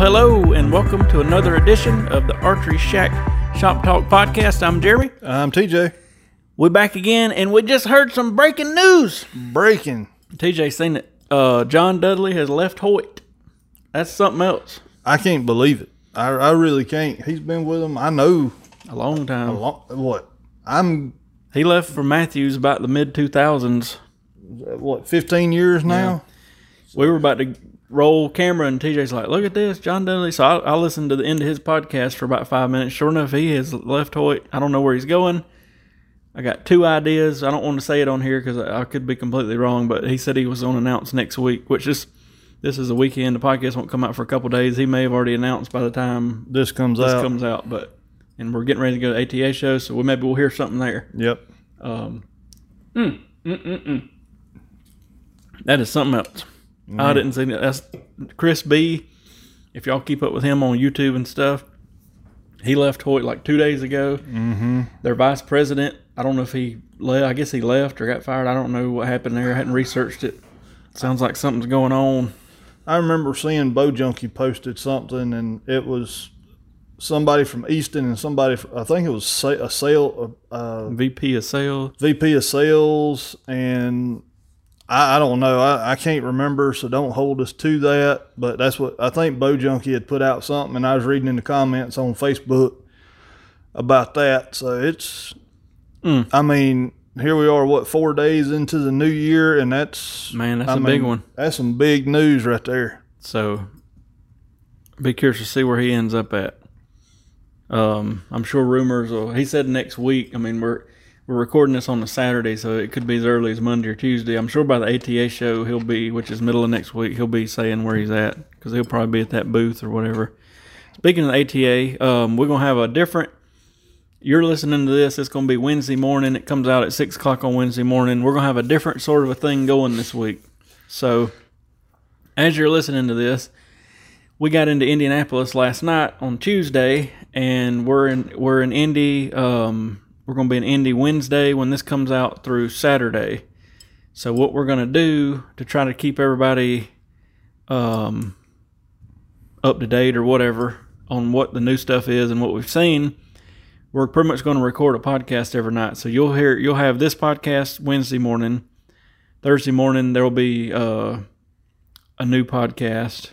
hello, and welcome to another edition of the Archery Shack Shop Talk podcast. I'm Jeremy. I'm TJ. We're back again, and we just heard some breaking news. Breaking. TJ seen it. Uh, John Dudley has left Hoyt. That's something else. I can't believe it. I, I really can't. He's been with them. I know. A long time. A long, what? I'm he left for Mathews about the mid 2000s. What, 15 years now? Yeah. We were about to roll camera, and TJ's like, "Look at this, John Dudley." So I, I listened to the end of his podcast for about five minutes. Sure enough, he has left Hoyt. I don't know where he's going. I got two ideas. I don't want to say it on here because I, I, could be completely wrong, but he said he was going to announce next week, which is this is a weekend. The podcast won't come out for a couple days. He may have already announced by the time this comes this out. comes out, but and we're getting ready to go to ATA show, so we, maybe we'll hear something there. Yep. Um, mm, mm, mm, mm. That is something else. I didn't see that. That's Chris B. If y'all keep up with him on YouTube and stuff, he left Hoyt like two days ago. Mm-hmm. Their vice president, I don't know if he left. I guess he left or got fired. I don't know what happened there. I hadn't researched it. Sounds like something's going on. I remember seeing Bow Junkie posted something, and it was somebody from Easton and somebody, from, I think it was a sale, uh, VP of sales, VP of sales, and I, I don't know. I, I, can't remember, so don't hold us to that. But that's what I think. Bow Junkie had put out something, and I was reading in the comments on Facebook about that. So it's, mm. I mean, here we are, what four days into the new year, and that's man, that's I a mean, big one. That's some big news right there. So, be curious to see where he ends up at. Um, I'm sure rumors. Will, he said next week. I mean, we're we're recording this on a Saturday, so it could be as early as Monday or Tuesday. I'm sure by the ATA show he'll be, which is middle of next week, he'll be saying where he's at because he'll probably be at that booth or whatever. Speaking of the ATA, um, we're gonna have a different. You're listening to this. It's gonna be Wednesday morning. It comes out at six o'clock on Wednesday morning. We're gonna have a different sort of a thing going this week. So, as you're listening to this, we got into Indianapolis last night on Tuesday, and we're in we're in Indy. Um, we're going to be in Indy Wednesday when this comes out through Saturday. So what we're going to do to try to keep everybody um, up to date or whatever on what the new stuff is and what we've seen, we're pretty much going to record a podcast every night. So you'll hear you'll have this podcast Wednesday morning. Thursday morning there will be uh, a new podcast.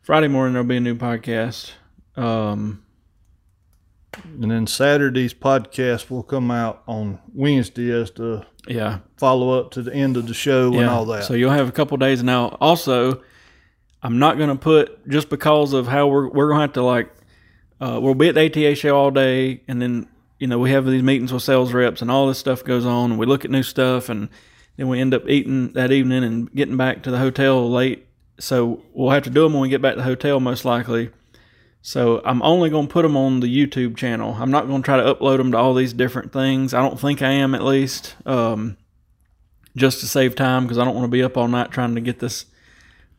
Friday morning there'll be a new podcast. Um, and then Saturday's podcast will come out on Wednesday as the yeah follow up to the end of the show yeah. and all that. So you'll have a couple days now. Also, I'm not going to put just because of how we're we're going to have to like uh, we'll be at the ATA show all day, and then you know we have these meetings with sales reps and all this stuff goes on, and we look at new stuff, and then we end up eating that evening and getting back to the hotel late. So we'll have to do them when we get back to the hotel, most likely. So I'm only going to put them on the YouTube channel. I'm not going to try to upload them to all these different things. I don't think I am, at least, um, just to save time because I don't want to be up all night trying to get this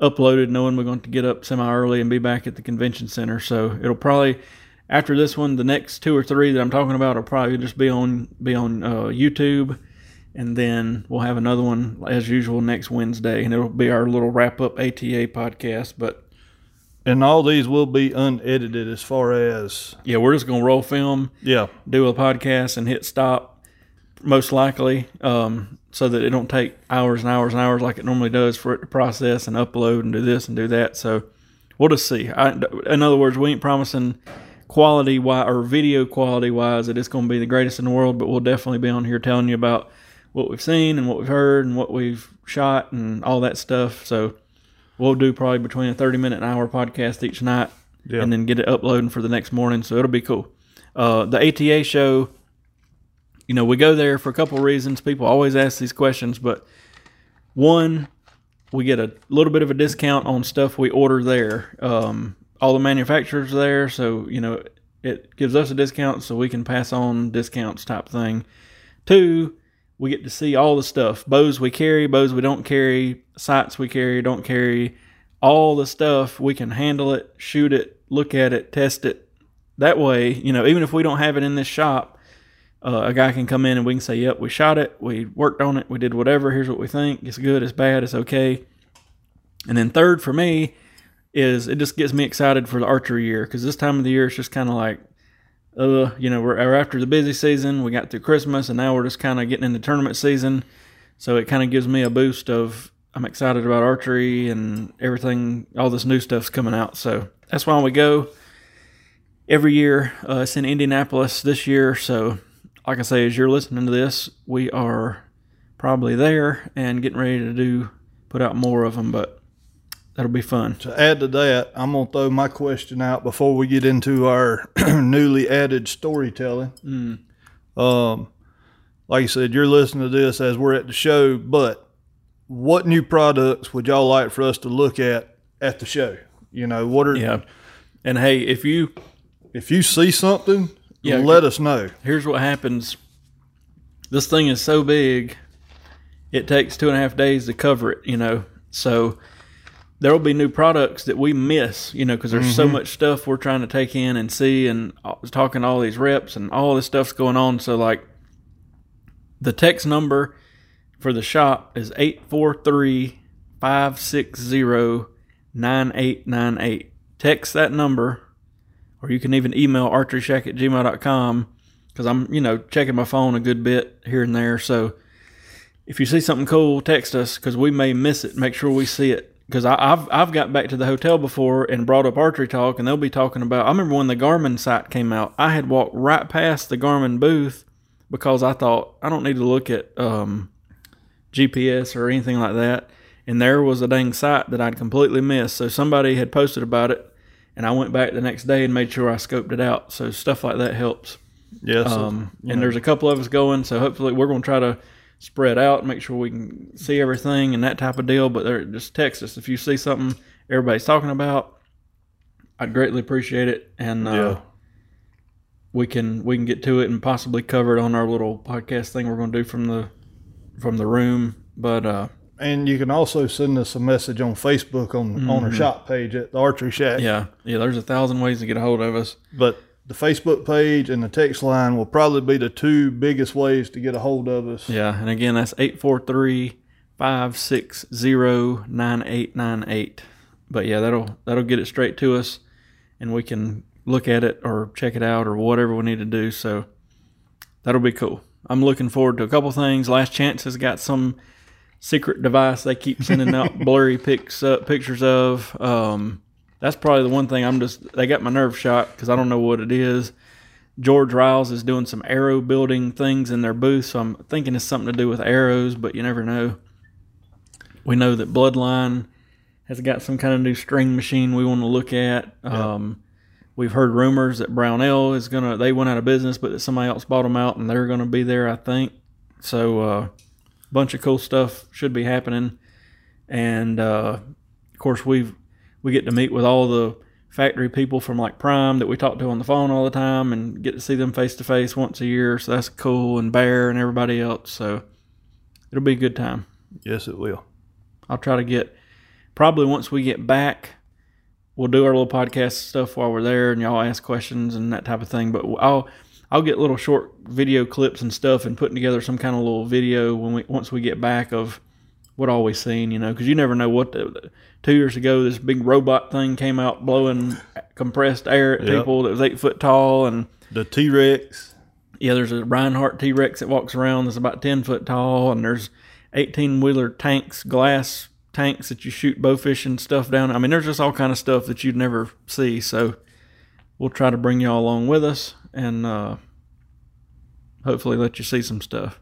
uploaded, knowing we're going to get up semi early and be back at the convention center. So it'll probably after this one, the next two or three that I'm talking about will probably just be on be on uh, YouTube, and then we'll have another one as usual next Wednesday, and it'll be our little wrap up ATA podcast. But and all these will be unedited as far as yeah, we're just gonna roll film, yeah, do a podcast and hit stop, most likely, um, so that it don't take hours and hours and hours like it normally does for it to process and upload and do this and do that. So we'll just see. I, in other words, we ain't promising quality wise or video quality wise that it's gonna be the greatest in the world, but we'll definitely be on here telling you about what we've seen and what we've heard and what we've shot and all that stuff. So we'll do probably between a 30 minute and hour podcast each night yeah. and then get it uploading for the next morning. So it'll be cool. Uh, the ATA show, you know, we go there for a couple of reasons. People always ask these questions, but one, we get a little bit of a discount on stuff we order there. Um, all the manufacturers there, so you know it gives us a discount, so we can pass on discounts type thing. Two, we get to see all the stuff bows we carry, bows we don't carry, sights we carry, don't carry, all the stuff. We can handle it, shoot it, look at it, test it. That way, you know, even if we don't have it in this shop, uh, a guy can come in and we can say, "Yep, we shot it, we worked on it, we did whatever. Here's what we think. It's good, it's bad, it's okay." And then third for me, is it just gets me excited for the archery year because this time of the year it's just kind of like, uh, you know, we're, we're after the busy season. We got through Christmas and now we're just kind of getting into tournament season. So it kind of gives me a boost of I'm excited about archery and everything. All this new stuff's coming out. So that's why we go every year. Uh, it's in Indianapolis this year. So, like I say, as you're listening to this, we are probably there and getting ready to do put out more of them. But that'll be fun. To add to that, I'm gonna throw my question out before we get into our newly added storytelling. Mm. Um, like you said, you're listening to this as we're at the show, but what new products would y'all like for us to look at at the show? You know, what are Yeah. And hey, if you if you see something, Yeah, let us know. here's what happens. This thing is so big, it takes two and a half days to cover it, you know. So there will be new products that we miss, you know, because there's so mm-hmm. much stuff we're trying to take in and see, and was talking to all these reps and all this stuff's going on. So like, the text number for the shop is 843 560 9898. Text that number or you can even email archeryshack at gmail.com because I'm, you know, checking my phone a good bit here and there. So if you see something cool, text us because we may miss it. Make sure we see it. Because I've I've got back to the hotel before and brought up archery talk, and they'll be talking about. I remember when the Garmin sight came out, I had walked right past the Garmin booth because I thought I don't need to look at um, GPS or anything like that. And there was a dang sight that I'd completely missed. So somebody had posted about it, and I went back the next day and made sure I scoped it out. So stuff like that helps. Yes. Um, and there's a couple of us going, so hopefully we're going to try to spread out make sure we can see everything and that type of deal. But they're, just text us if you see something everybody's talking about. I'd greatly appreciate it, and uh, Yeah. we can we can get to it and possibly cover it on our little podcast thing we're going to do from the from the room. But uh, and you can also send us a message on Facebook on on our shop page at the Archery Shack. Mm-hmm. yeah, yeah, there's a thousand ways to get a hold of us. But the Facebook page and the text line will probably be the two biggest ways to get a hold of us. Yeah, and again, that's 843 560 9898. But yeah, that'll that'll get it straight to us and we can look at it or check it out or whatever we need to do. So that'll be cool. I'm looking forward to a couple things. Last Chance has got some secret device they keep sending out blurry pics uh, pictures of. Um, that's probably the one thing I'm just they got my nerve shot because I don't know what it is. George Ryals is doing some arrow building things in their booth, so I'm thinking it's something to do with arrows, but you never know. We know that Bloodline has got some kind of new string machine we want to look at. Um, we've heard rumors that Brownell is gonna they went out of business, but that somebody else bought them out and they're gonna be there, I think. So a uh, bunch of cool stuff should be happening, and uh, of course we've we get to meet with all the factory people from like Prime that we talk to on the phone all the time and get to see them face to face once a year. So that's cool, and Bear and everybody else. So it'll be a good time. Yes, it will. I'll try to get probably once we get back, we'll do our little podcast stuff while we're there, and y'all ask questions and that type of thing. But I'll I'll get little short video clips and stuff and putting together some kind of little video when we once we get back of what all we've seen, you know, because you never know what. The, two years ago, this big robot thing came out blowing compressed air at Yep. people that was eight foot tall, and The T Rex. yeah, there's a Rinehart T Rex that walks around that's about 10 foot tall, and there's 18 wheeler tanks, glass tanks that you shoot bowfish and stuff down. I mean, there's just all kind of stuff that you'd never see. So we'll try to bring y'all along with us and uh, hopefully let you see some stuff.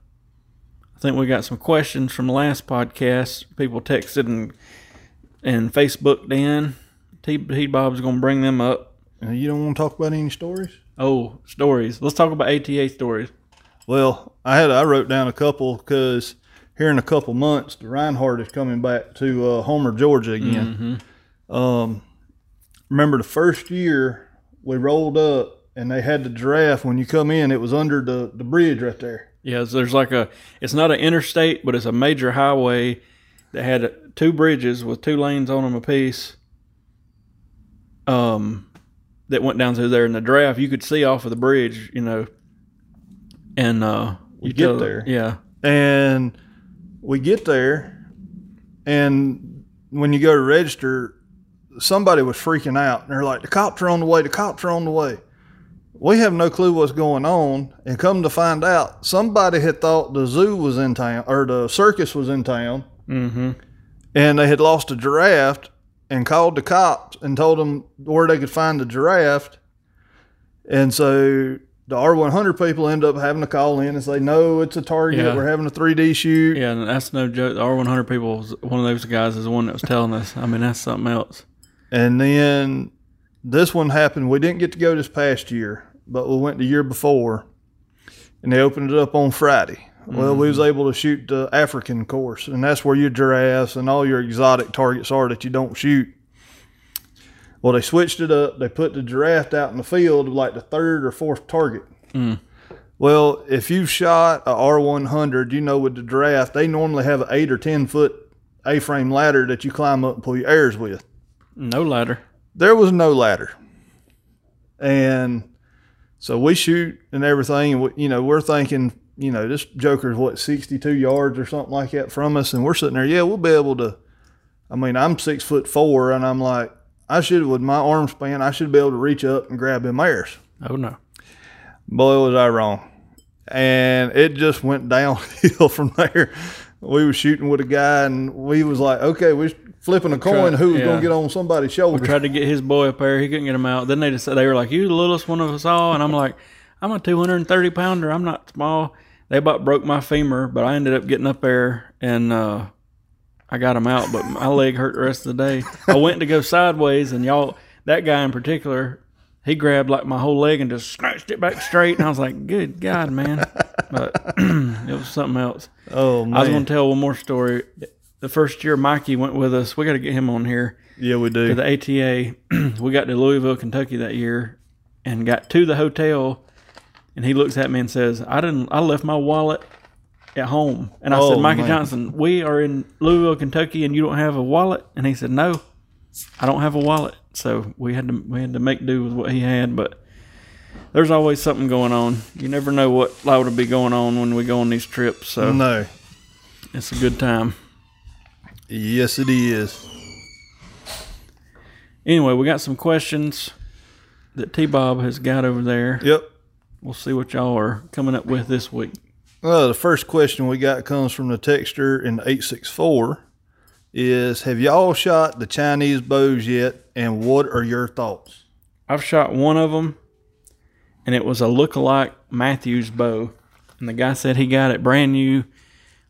Think we got some questions from the last podcast. People texted and and Facebooked in. T, T Bob's going to bring them up. You don't want to talk about any stories? Oh, stories. Let's talk about ATA stories. Well, I had I wrote down a couple because here in a couple months, the Rinehart is coming back to uh, Homer, Georgia again. Um, remember the first year we rolled up and they had the giraffe. When you come in, it was under the, the bridge right there. Yeah, so there's like a, it's not an interstate, but it's a major highway that had two bridges with two lanes on them apiece. Um, that went down through there, in the draft you could see off of the bridge, you know. And uh, We you get tell- there. yeah, And we get there, and when you go to register, somebody was freaking out. And they're like, the cops are on the way. The cops are on the way. We have no clue what's going on. And come to find out, somebody had thought the zoo was in town or the circus was in town. Mm-hmm. And they had lost a giraffe and called the cops and told them where they could find the giraffe. And so the R100 people end up having to call in and say, no, it's a target. Yeah. We're having a 3D shoot. Yeah, and that's no joke. The R100 people, was, one of those guys is the one that was telling us. I mean, that's something else. And then this one happened. We didn't get to go this past year, but we went the year before, and they opened it up on Friday. Well, we was mm-hmm. able to shoot the African course, and that's where your giraffes and all your exotic targets are that you don't shoot. Well, they switched it up. They put the giraffe out in the field like the third or fourth target. Mm. Well, if you've shot a R100, you know with the giraffe, they normally have an eight or ten foot A-frame ladder that you climb up and pull your airs with No ladder. There was no ladder. And so we shoot and everything. And we, you know, we're thinking, you know, this Joker's what, 62 yards or something like that from us. And we're sitting there, yeah, we'll be able to. I mean, I'm six foot four, and I'm like, I should, with my arm span, I should be able to reach up and grab them airs. Oh, no. Boy, was I wrong. And it just went downhill from there. We was shooting with a guy, and we was like, okay, we're flipping a coin. Who was yeah. going to get on somebody's shoulder? We Tried to get his boy up there. He couldn't get him out. Then they just said, they were like, you the littlest one of us all. And I'm like, I'm a 230 pounder. I'm not small. They about broke my femur, but I ended up getting up there and, uh, I got him out, but my leg hurt the rest of the day. I went to go sideways, and y'all, that guy in particular, he grabbed like my whole leg and just snatched it back straight. And I was like, good God, man. But it was something else. Oh, man. I was going to tell one more story. The first year Mikey went with us, we got to get him on here yeah, we do. to the ATA. we got to Louisville, Kentucky that year, and got to the hotel. And he looks at me and says, "I didn't. I left my wallet at home." And I Oh, said, "Mikey man. Johnson, we are in Louisville, Kentucky, and you don't have a wallet." And he said, "No, I don't have a wallet." So we had to we had to make do with what he had, but. There's always something going on. You never know what liable to be going on when we go on these trips. So no. it's a good time. Yes, it is. Anyway, we got some questions that T Bob has got over there. Yep. We'll see what y'all are coming up with this week. Well, the first question we got comes from the texture in 864 is Have y'all shot the Chinese bows yet? And what are your thoughts? I've shot one of them, and it was a look-alike Mathews bow. And the guy said he got it brand new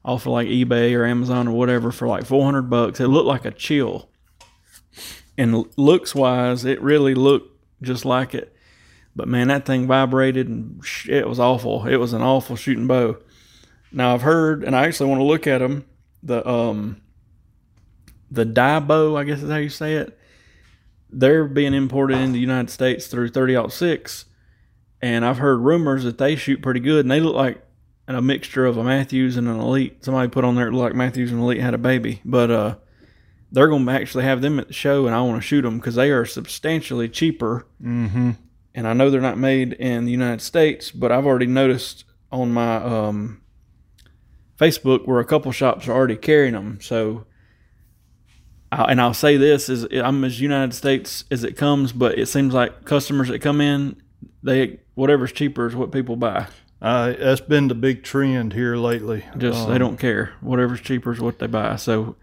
off of like eBay or Amazon or whatever for like 400 bucks. It looked like a chill. And looks wise, it really looked just like it. But man, that thing vibrated and it was awful. It was an awful shooting bow. Now I've heard, and I actually want to look at them. The um, the die bow, I guess is how you say it. They're being imported into the United States through 30 six, and I've heard rumors that they shoot pretty good, and they look like a mixture of a Mathews and an Elite. Somebody put on there like Mathews and Elite had a baby, but uh, they're going to actually have them at the show, and I want to shoot them because they are substantially cheaper Mm-hmm. and I know they're not made in the United States, but I've already noticed on my um, Facebook where a couple shops are already carrying them. So, I, and I'll say this is I'm as United States as it comes, but it seems like customers that come in, they whatever's cheaper is what people buy. Uh, that's been the big trend here lately. Just they Um, don't care. Whatever's cheaper is what they buy. So.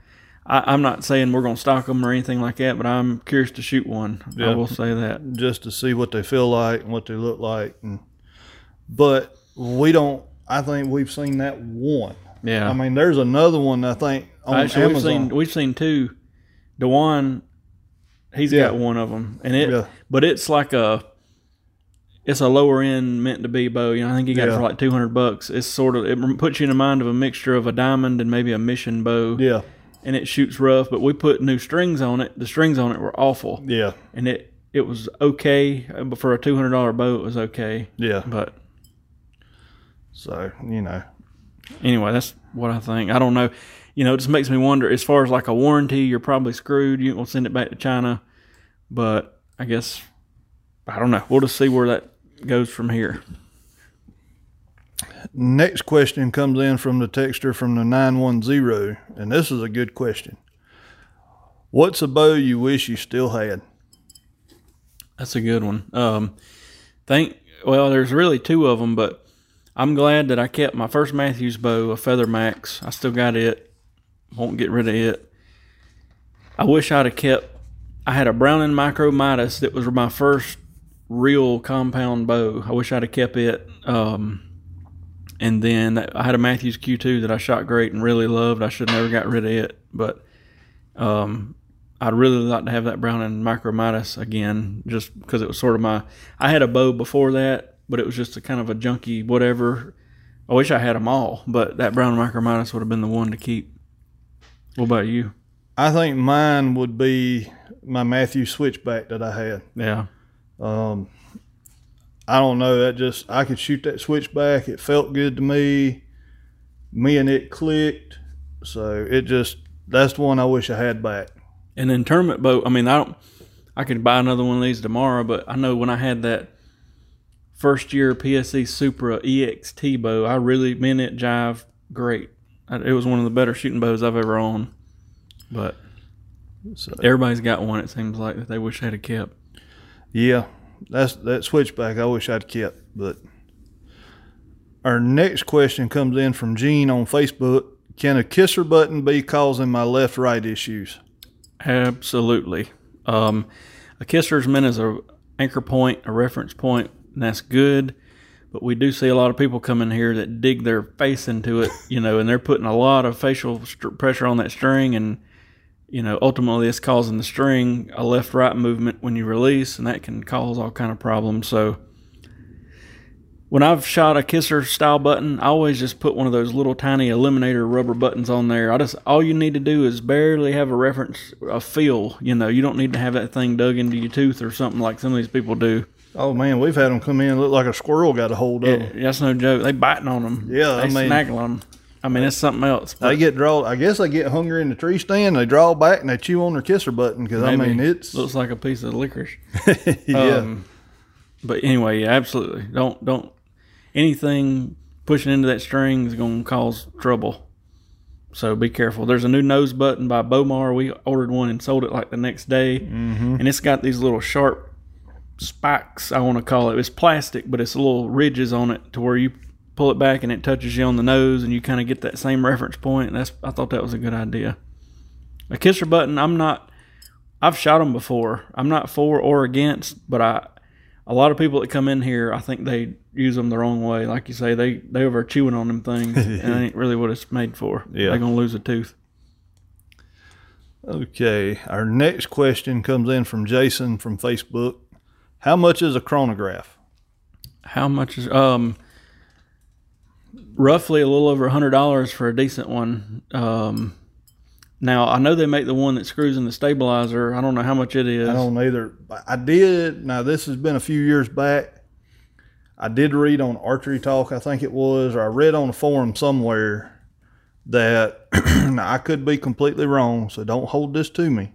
I, I'm not saying we're going to stock them or anything like that, but I'm curious to shoot one. I Yeah. will say that. just to see what they feel like and what they look like. And but we don't. I think we've seen that one. Yeah. I mean, there's another one I think on Actually, we've Amazon. seen we've seen two. Dewan, he's Yeah. got one of them, and it, Yeah. but it's like a, it's a lower end meant to be bow. You know, I think he got it for like two hundred bucks. It's sort of it puts you in the mind of a mixture of a diamond and maybe a mission bow, yeah, and it shoots rough. But we put new strings on it. The strings on it were awful, yeah, and it it was okay, but for a two hundred dollar bow, it was okay. yeah. But So you know, anyway, that's what I think. I don't know. You know, it just makes me wonder. As far as like a warranty, you're probably screwed. You will send it back to China, but I guess I don't know. We'll just see where that goes from here. next question comes in from the texter from the nine one zero, and this is a good question. What's a bow you wish you still had? That's a good one. Um, think well, there's really two of them, but I'm glad that I kept my first Mathews bow, a Feather Max. I still got it. Won't get rid of it. I wish I'd have kept. I had a Browning Micro Midas that was my first real compound bow. I wish I'd have kept it. Um, and then I had a Mathews Q2 that I shot great and really loved. I should have never got rid of it, but um, I'd really like to have that Browning Micro Midas again, just because it was sort of my. I had a bow before that, but it was just a kind of a junky whatever. I wish I had them all, but that Browning Micro Midas would have been the one to keep. What about you? I think mine would be my Matthew switchback that I had. Yeah, Um, I don't know. That just I could shoot that switchback. It felt good to me. Me and it clicked. So it just that's the one I wish I had back. An then tournament bow. I mean, I don't. I could buy another one of these tomorrow, but I know when I had that first year PSE Supra EXT bow, I really me and it jive great. It was one of the better shooting bows I've ever owned. But So everybody's got one. It seems like that they wish they'd have kept. Yeah, that's that switchback I wish I'd kept. But our next question comes in from Gene on Facebook. Can a kisser button be causing my left right issues? Absolutely. Um, a kisser's meant as a anchor point, a reference point, and that's good. But we do see a lot of people come in here that dig their face into it, you know, and they're putting a lot of facial st- pressure on that string, and you know, ultimately it's causing the string a left-right movement when you release, and that can cause all kind of problems. So. When I've shot a kisser style button, I always just put one of those little tiny eliminator rubber buttons on there. I just all you need to do is barely have a reference, a feel. You know, you don't need to have that thing dug into your tooth or something like some of these people do. Oh man, we've had them come in look like a squirrel got a hold of them. It, that's no joke. They biting on them. Yeah, they I mean- snagging on them. I mean, it's something else. They get draw. I guess they get hungry in the tree stand. They draw back and they chew on their kisser button because I mean it's looks like a piece of licorice. yeah. Um, but anyway, yeah, absolutely. Don't don't anything pushing into that string is going to cause trouble. So be careful. There's a new nose button by Bomar. We ordered one and sold it like the next day, mm-hmm. and it's got these little sharp spikes. I want to call it. It's plastic, but it's little ridges on it to where you pull it back and it touches you on the nose, and you kind of get that same reference point. That's I thought that was a good idea. A kisser button. I'm not. I've shot them before. I'm not for or against, but I a lot of people that come in here, I think they use them the wrong way. Like you say, they they over chewing on them things, and it ain't really what it's made for. Yeah. they're gonna lose a tooth. Okay. Our next question comes in from Jason from Facebook. How much is a chronograph? How much is um roughly a little over a hundred dollars for a decent one. Um, now I know they make the one that screws in the stabilizer. I don't know how much it is. I don't either. I did. Now this has been a few years back. I did read on Archery Talk, I think it was, or I read on a forum somewhere that now I could be completely wrong, so don't hold this to me.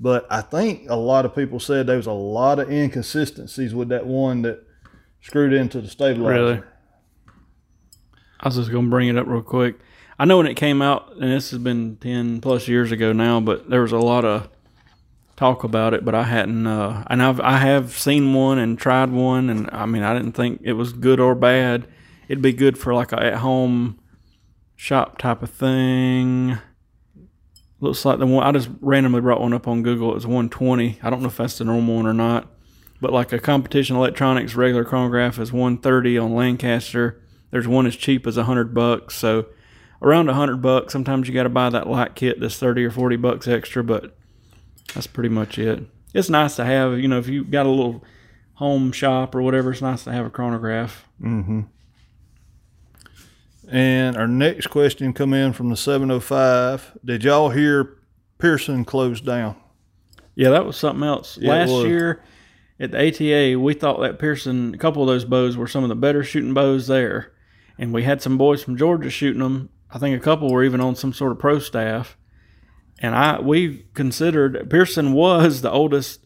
But I think a lot of people said there was a lot of inconsistencies with that one that screwed into the stabilizer. Really? I was just gonna bring it up real quick. I know when it came out, and this has been ten plus years ago now, but there was a lot of talk about it. But I hadn't, uh, and I've I have seen one and tried one, and I mean I didn't think it was good or bad. It'd be good for like a at home shop type of thing. Looks like the one I just randomly brought one up on Google. It was 120. I don't know if that's the normal one or not. But like a competition electronics regular chronograph is 130 on Lancaster. There's one as cheap as a 100 bucks. So around a 100 bucks. Sometimes you got to buy that light kit that's 30 or 40 bucks extra, but that's pretty much it. It's nice to have, you know, if you got a little home shop or whatever, it's nice to have a chronograph. Mm-hmm. And our next question come in from the 705. Did y'all hear Pearson closed down? Yeah, that was something else. Yeah, Last year at the ATA, we thought that Pearson, a couple of those bows were some of the better shooting bows there. And we had some boys from Georgia shooting them. I think a couple were even on some sort of pro staff. And I we considered Pearson was the oldest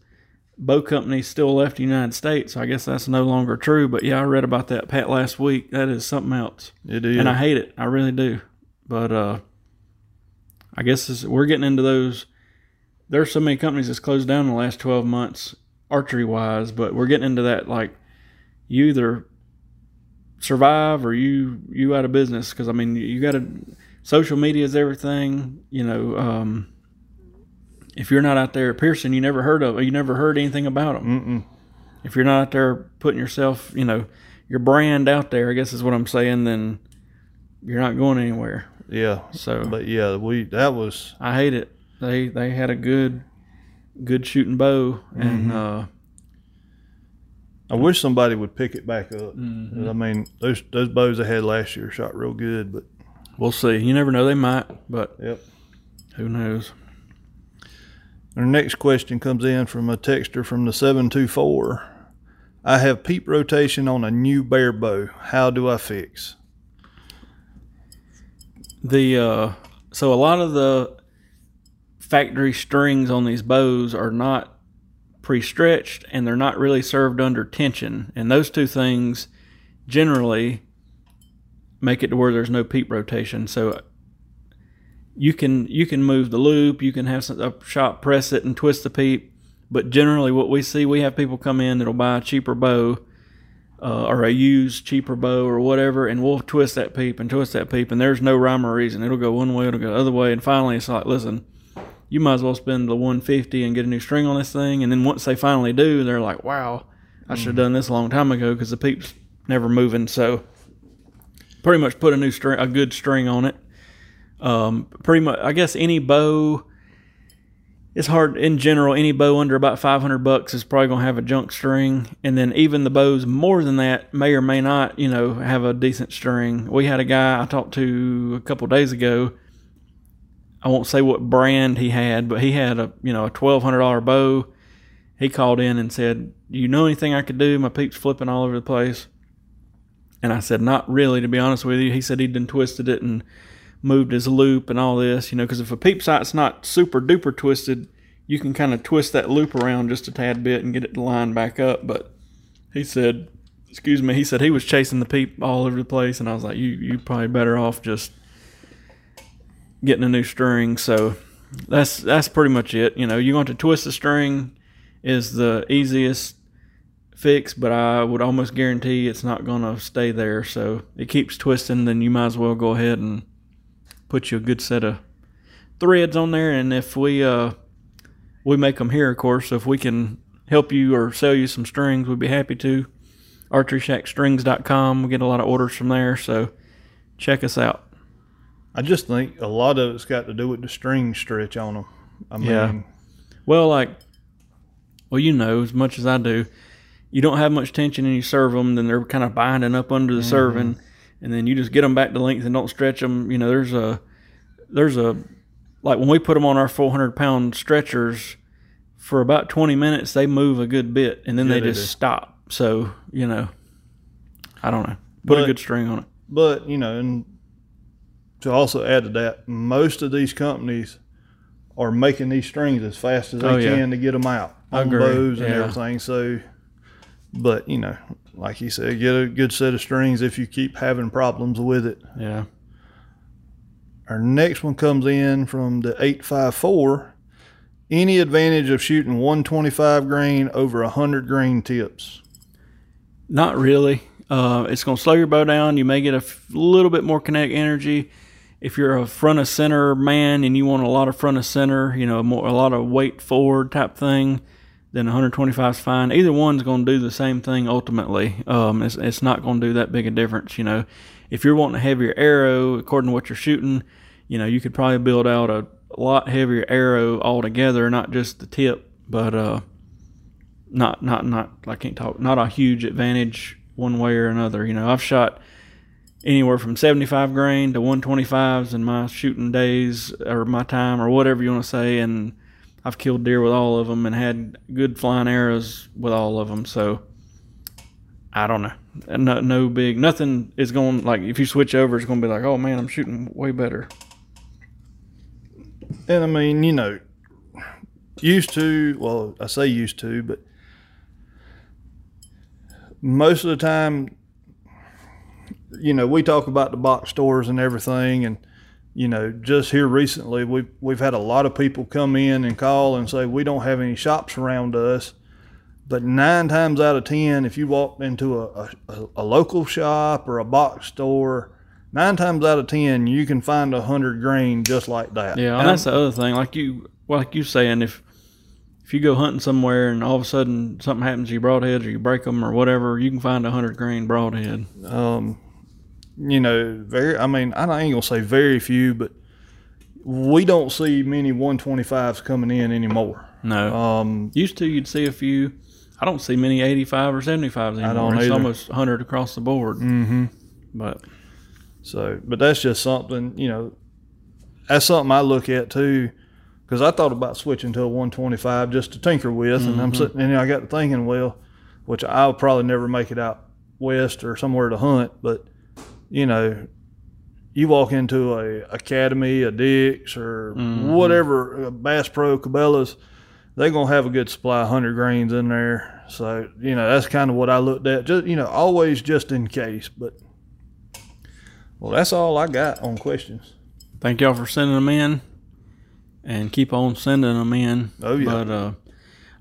bow company still left in the United States. So I guess that's no longer true. But yeah, I read about that Pat last week. That is something else. It is. And I hate it. I really do. But uh I guess this, we're getting into those there's so many companies that's closed down in the last 12 months archery wise, but we're getting into that like you either survive or you you out of business because I mean you got to social media is everything. You know, um, if you're not out there, Pearson, you never heard of, you never heard anything about them. Mm-mm. If you're not out there putting yourself, you know, your brand out there, I guess is what I'm saying. Then you're not going anywhere. Yeah. So, But yeah, we that was I hate it. They they had a good good shooting bow, and Mhm. uh, I wish somebody would pick it back up. Mhm. I mean, those those bows I had last year shot real good, but we'll see. You never know; they might, but Yep. who knows? Our next question comes in from a texter from the 724. I have peep rotation on a new bear bow. How do I fix? The uh, so a lot of the factory strings on these bows are not pre-stretched, and they're not really served under tension, and those two things generally make it to where there's no peep rotation. So you can you can move the loop, you can have some, a shop press it and twist the peep, but generally what we see, we have people come in that'll buy a cheaper bow uh, or a used cheaper bow or whatever, and we'll twist that peep and twist that peep, and there's no rhyme or reason. It'll go one way, it'll go the other way, and finally it's like, listen, you might as well spend the 150 and get a new string on this thing, and then once they finally do, they're like, wow, I should have done this a long time ago because the peep's never moving. So pretty much put a new string, a good string on it. Um, pretty much, I guess any bow. It's hard in general. Any bow under about 500 bucks is probably gonna have a junk string, and then even the bows more than that may or may not, you know, have a decent string. We had a guy I talked to a couple days ago. I won't say what brand he had, but he had a you know a twelve hundred dollar bow. He called in and said, "Do you know anything I could do? My peep's flipping all over the place." And I said, "Not really, to be honest with you." He said he'd done twisted it and moved his loop and all this, you know, because if a peep sight's not super duper twisted, you can kind of twist that loop around just a tad bit and get it to line back up. But he said, excuse me, he said he was chasing the peep all over the place, and I was like, you you probably better off just getting a new string. So that's that's pretty much it. You know, you want to twist the string is the easiest fix, but I would almost guarantee it's not going to stay there. So it keeps twisting, then you might as well go ahead and put you a good set of threads on there. And if we uh we make them here, of course, if we can help you or sell you some strings, we'd be happy to. ArcheryShackStrings.com. We get a lot of orders from there, so check us out. I just think a lot of it's got to do with the string stretch on them. I mean, Yeah. Well, like, well, you know as much as I do, you don't have much tension and you serve them, then they're kind of binding up under the mm-hmm. serving, and then you just get them back to length and don't stretch them. You know, there's a, there's a, like when we put them on our 400 pound stretchers, for about 20 minutes they move a good bit, and then Yeah, they they just do. stop. So you know, I don't know. Put a good string on it. but you know, and to also add to that, most of these companies are making these strings as fast as they Oh, yeah. can to get them out on bows and Yeah. everything. So, but you know, like you said, get a good set of strings if you keep having problems with it. Yeah. Our next one comes in from the 854. Any advantage of shooting 125 grain over 100 grain tips? Not really. Uh, it's going to slow your bow down. You may get a f- little bit more kinetic energy. If you're a front of center man and you want a lot of front of center, you know, more a lot of weight forward type thing, then 125 is fine. Either one's going to do the same thing ultimately. Um, it's, it's not going to do that big a difference. You know, if you're wanting a heavier arrow, according to what you're shooting, you know, you could probably build out a, a lot heavier arrow altogether, not just the tip, but uh, not not not I can't talk not a huge advantage one way or another. You know, I've shot anywhere from 75 grain to 125s in my shooting days or my time or whatever you want to say and I've killed deer with all of them and had good flying arrows with all of them. So I don't know. No, no big nothing is going like if you switch over it's going to be like, "Oh man, I'm shooting way better." And I mean, you know, used to, well, I say used to, but most of the time, you know, we talk about the box stores and everything, and you know, just here recently, we've we've had a lot of people come in and call and say we don't have any shops around us. But nine times out of ten, if you walk into a, a, a local shop or a box store, nine times out of ten you can find a hundred grain just like that. Yeah, and, And that's the other thing. Like you, like you saying, if if you go hunting somewhere and all of a sudden something happens to your broadheads or you break them or whatever, you can find a hundred grain broadhead. um, you know, very. I mean, I ain't gonna say very few, but we don't see many 125s coming in anymore. No, Um, used to you'd see a few. I don't see many eighty-five or seventy-fives anymore. I don't it's either. almost hundred across the board. mm-hmm. But So, but that's just something, you know, that's something I look at too, because I thought about switching to a 125 just to tinker with, and I'm sitting and I got to thinking, well, which I'll probably never make it out west or somewhere to hunt, but you know, you walk into a academy, a Dick's, or whatever, a Bass Pro, Cabela's, they're gonna have a good supply of hundred grains in there. So you know, that's kind of what I looked at. Just you know, always just in case, but. Well, that's all I got on questions. thank y'all for sending them in, and keep on sending them in. Oh, yeah. But uh,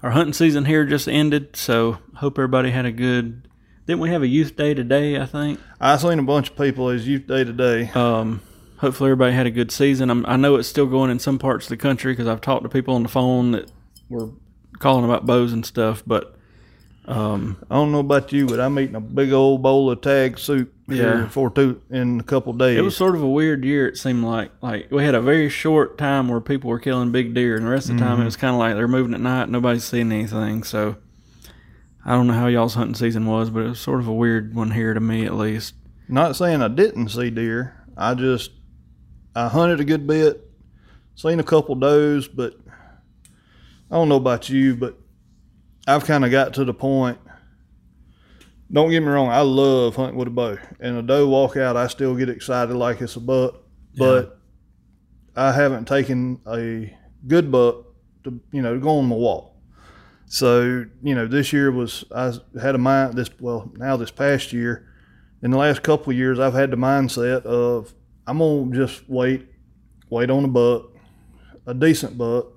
our hunting season here just ended, so hope everybody had a good. Didn't we have a youth day today? I think. I seen a bunch of people as youth day today. Um, hopefully everybody had a good season. I'm, I know it's still going in some parts of the country because I've talked to people on the phone that were calling about bows and stuff. But um, I don't know about you, but I'm eating a big old bowl of tag soup here Yeah. for two in a couple days. it was sort of a weird year. It seemed like like we had a very short time where people were killing big deer, and the rest of the time it was kind of like they're moving at night. Nobody's seeing anything. So I don't know how y'all's hunting season was, but it was sort of a weird one here to me at least. Not saying I didn't see deer. I just I hunted a good bit, seen a couple does, but I don't know about you, but I've kind of got to the point. Don't get me wrong, I love hunting with a bow, and a doe walk out, I still get excited like it's a buck, but I haven't taken a good buck to you know to go on the walk. So you know, this year was I had a mind this well now this past year in the last couple of years, I've had the mindset of I'm gonna just wait, wait on a buck, a decent buck,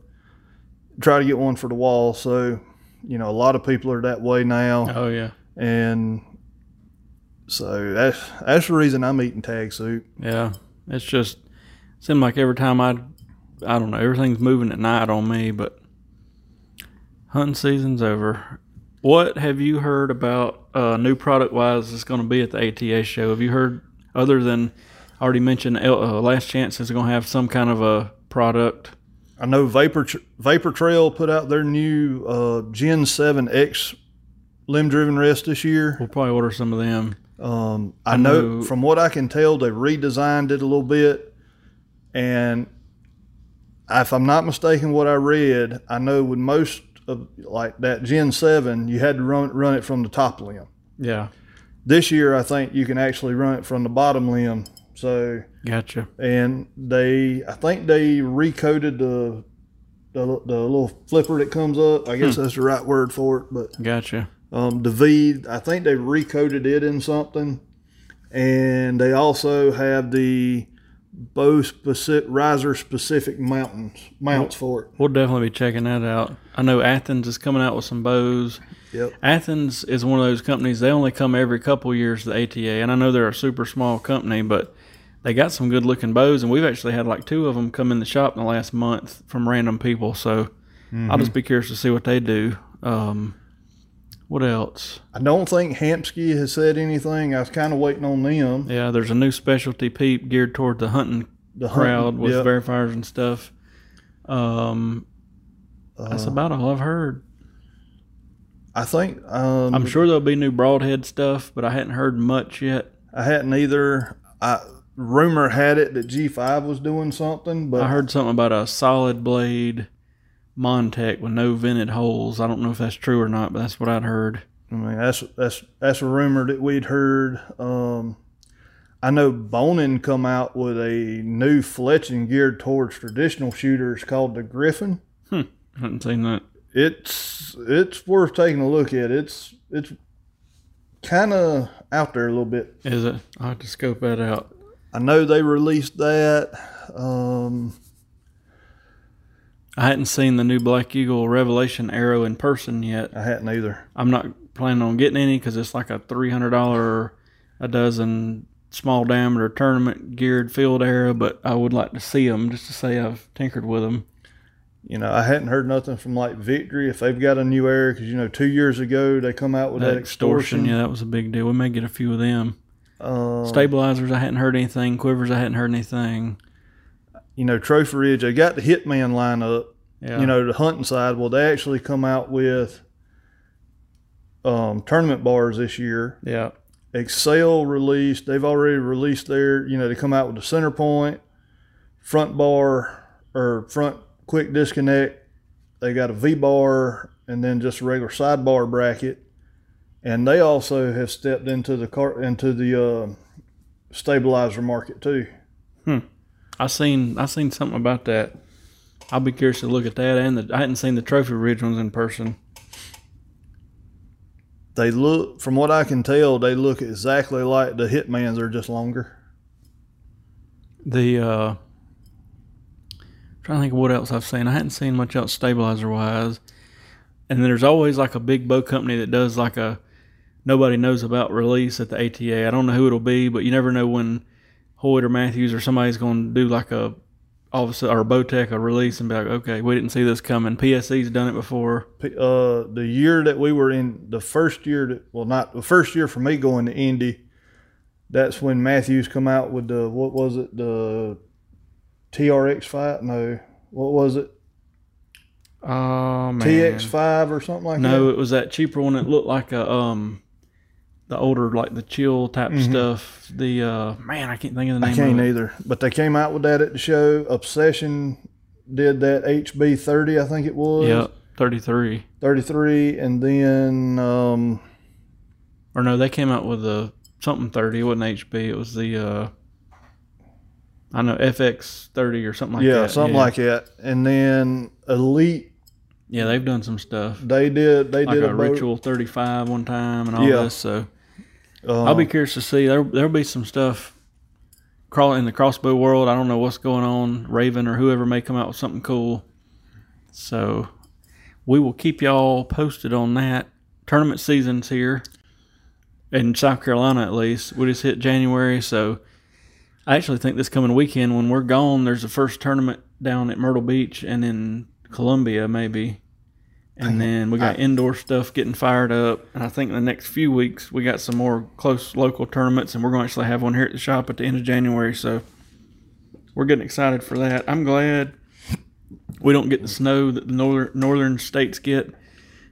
try to get one for the wall. So, you know, a lot of people are that way now, Oh yeah, and so that's that's the reason I'm eating tag soup. yeah. It's just it seemed like every time I, I don't know, everything's moving at night on me, but hunting season's over. What have you heard about uh, new product wise that's going to be at the ATA show? Have you heard other than already mentioned uh, Last Chance is going to have some kind of a product? I know Vapor Vapor Trail put out their new uh, Gen Seven X limb driven rest this year. We'll probably order some of them. Um, I, I know, know- from what I can tell, they redesigned it a little bit, and if I'm not mistaken, what I read, I know with most of like that Gen Seven, you had to run run it from the top limb. Yeah, This year, I think you can actually run it from the bottom limb. So, gotcha. and they, I think they recoded the the, the little flipper that comes up. I guess that's the right word for it, but Gotcha. um, the V, I think they recoded it in something, and they also have the bow specific riser specific mountains mounts for it. We'll definitely be checking that out. I know Athens is coming out with some bows. Yep. Athens is one of those companies. They only come every couple years to the ATA, and I know they're a super small company, but they got some good looking bows, and we've actually had like two of them come in the shop in the last month from random people. So I'll just be curious to see what they do. Um, what else? I don't think HamSkea has said anything. I was kind of waiting on them. Yeah, there's a new specialty peep geared toward the hunting The crowd hunting- with yep. verifiers and stuff. Um, that's Uh, about all I've heard. I think um, I'm sure there'll be new broadhead stuff, but I hadn't heard much yet. I hadn't either. I rumor had it that G5 was doing something, but I heard something about a solid blade Montec with no vented holes. I don't know if that's true or not, but that's what I'd heard. I mean, that's that's that's a rumor that we'd heard. Um, I know Bohning come out with a new fletching geared towards traditional shooters called the Griffin. I haven't seen that. It's it's worth taking a look at. It's it's kind of out there a little bit. Is it? I'll have to scope that out. I know they released that. Um, I hadn't seen the new Black Eagle Revelation arrow in person yet. I hadn't either. I'm not planning on getting any because it's like a three hundred dollar a dozen small diameter tournament geared field arrow. But I would like to see them just to say I've tinkered with them. You know, I hadn't heard nothing from like Victory if they've got a new arrow because you know two years ago they come out with that, That Xtorsion, yeah, that was a big deal. We may get a few of them. Um, Stabilizers, I hadn't heard anything. Quivers, I hadn't heard anything. You know, Trophy Ridge, they got the Hitman lineup. Yeah, You know, the hunting side. Well, they actually come out with um, tournament bars this year. yeah, Axcel released. They've already released their. You know, they come out with the center point, front bar or front quick disconnect. They got a V bar and then just a regular sidebar bracket. And they also have stepped into the car into the uh, stabilizer market too. I seen I seen something about that. I'll be curious to look at that. And the, I hadn't seen the Trophy Ridge ones in person. They look, from what I can tell, they look exactly like the Hitmans. They're just longer. The uh trying to think of what else I've seen. I hadn't seen much else stabilizer wise. And then there's always like a big bow company that does like a nobody knows about release at the ATA. I don't know who it'll be, but you never know when Hoyt or Mathews or somebody's going to do like a all of a sudden or Bowtech a release and be like, okay, we didn't see this coming. PSE's done it before. Uh, the year that we were in, the first year that, well, not the first year for me going to Indy, that's when Mathews come out with the, what was it, the TRX five? No, what was it? Oh man, TX5 or something like No, that? No, it was that cheaper one that looked like a um the older like the chill type stuff. The uh man, I can't think of the name. I name. can't of it. either. But they came out with that at the show. Obsession did that HB30, I think it was. Yep, thirty three. 33. And then, um, Or no, they came out with a something thirty. It wasn't HB. It was the uh I know FX thirty or something like that. yeah, something like that. And then Elite, yeah. They've done some stuff they did, they like did a, a, Ritual thirty five one time and all Yeah. this. So um, I'll be curious to see. There there'll be some stuff crawl in the crossbow world. I don't know what's going on. Raven or whoever may come out with something cool. So we will keep y'all posted on that. Tournament season's here in South Carolina at least. We just hit January, so I actually think this coming weekend when we're gone, there's the first tournament down at Myrtle Beach and in Columbia maybe. And then we got indoor stuff getting fired up. And I think in the next few weeks we got some more close local tournaments and we're going to actually have one here at the shop at the end of January. So we're getting excited for that. I'm glad we don't get the snow that the northern northern states get.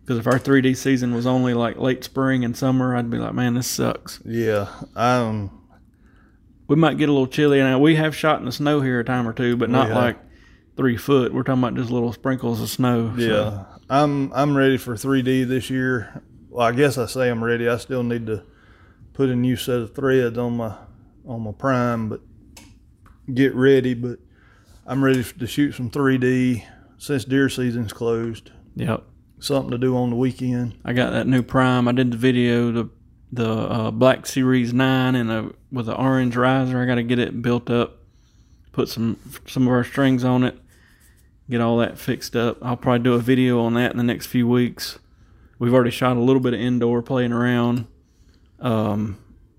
Because if our 3D season was only like late spring and summer, I'd be like, man, this sucks. yeah, um, We might get a little chilly. And we have shot in the snow here a time or two, but not like three foot. We're talking about just little sprinkles of snow. so- yeah. I'm, I'm ready for 3D this year. Well, I guess I say I'm ready. I still need to put a new set of threads on my, on my prime, but get ready. But I'm ready to shoot some 3D since deer season's closed. Yep. Something to do on the weekend. I got that new prime. I did the video, the the uh, Black Series Nine, and a with an orange riser. I got to get it built up, put some some of our strings on it, get all that fixed up. I'll probably do a video on that in the next few weeks. We've already shot a little bit of indoor playing around. Um,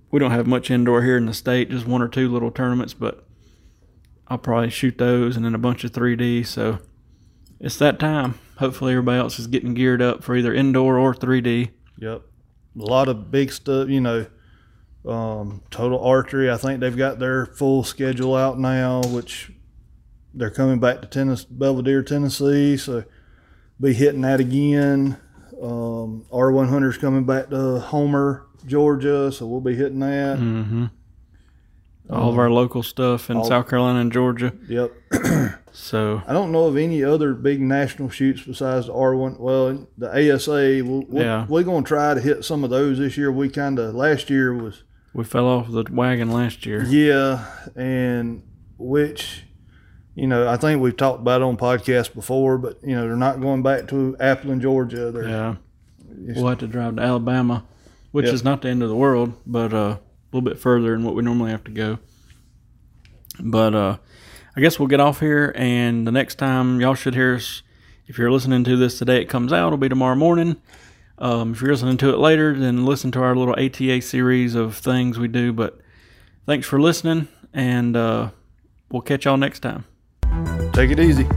we don't have much indoor here in the state, just one or two little tournaments, but I'll probably shoot those and then a bunch of 3D. So it's that time. Hopefully, everybody else is getting geared up for either indoor or 3D. Yep. A lot of big stuff, you know. Um, Total Archery, I think they've got their full schedule out now, which they're coming back to Tennessee, Belvidere, Tennessee. So be hitting that again. Um, R1 Hunters coming back to Homer, Georgia. So we'll be hitting that. Mm-hmm. All of our local stuff in all- South Carolina and Georgia. Yep. So I don't know of any other big national shoots besides the R1. Well, the ASA, we'll, we'll, Yeah. we're going to try to hit some of those this year. We kind of, last year was we fell off the wagon last year. Yeah, and which, you know, I think we've talked about it on podcasts before, but you know, they're not going back to Appleton, Georgia. They're, Yeah. We'll have to drive to Alabama, which Yep. is not the end of the world, but uh, a little bit further than what we normally have to go. But uh, I guess we'll get off here, and the next time y'all should hear us. If you're listening to this today, it comes out. It'll be tomorrow morning. Um, if you're listening to it later, then listen to our little ATA series of things we do. But thanks for listening, and uh, we'll catch y'all next time. Take it easy.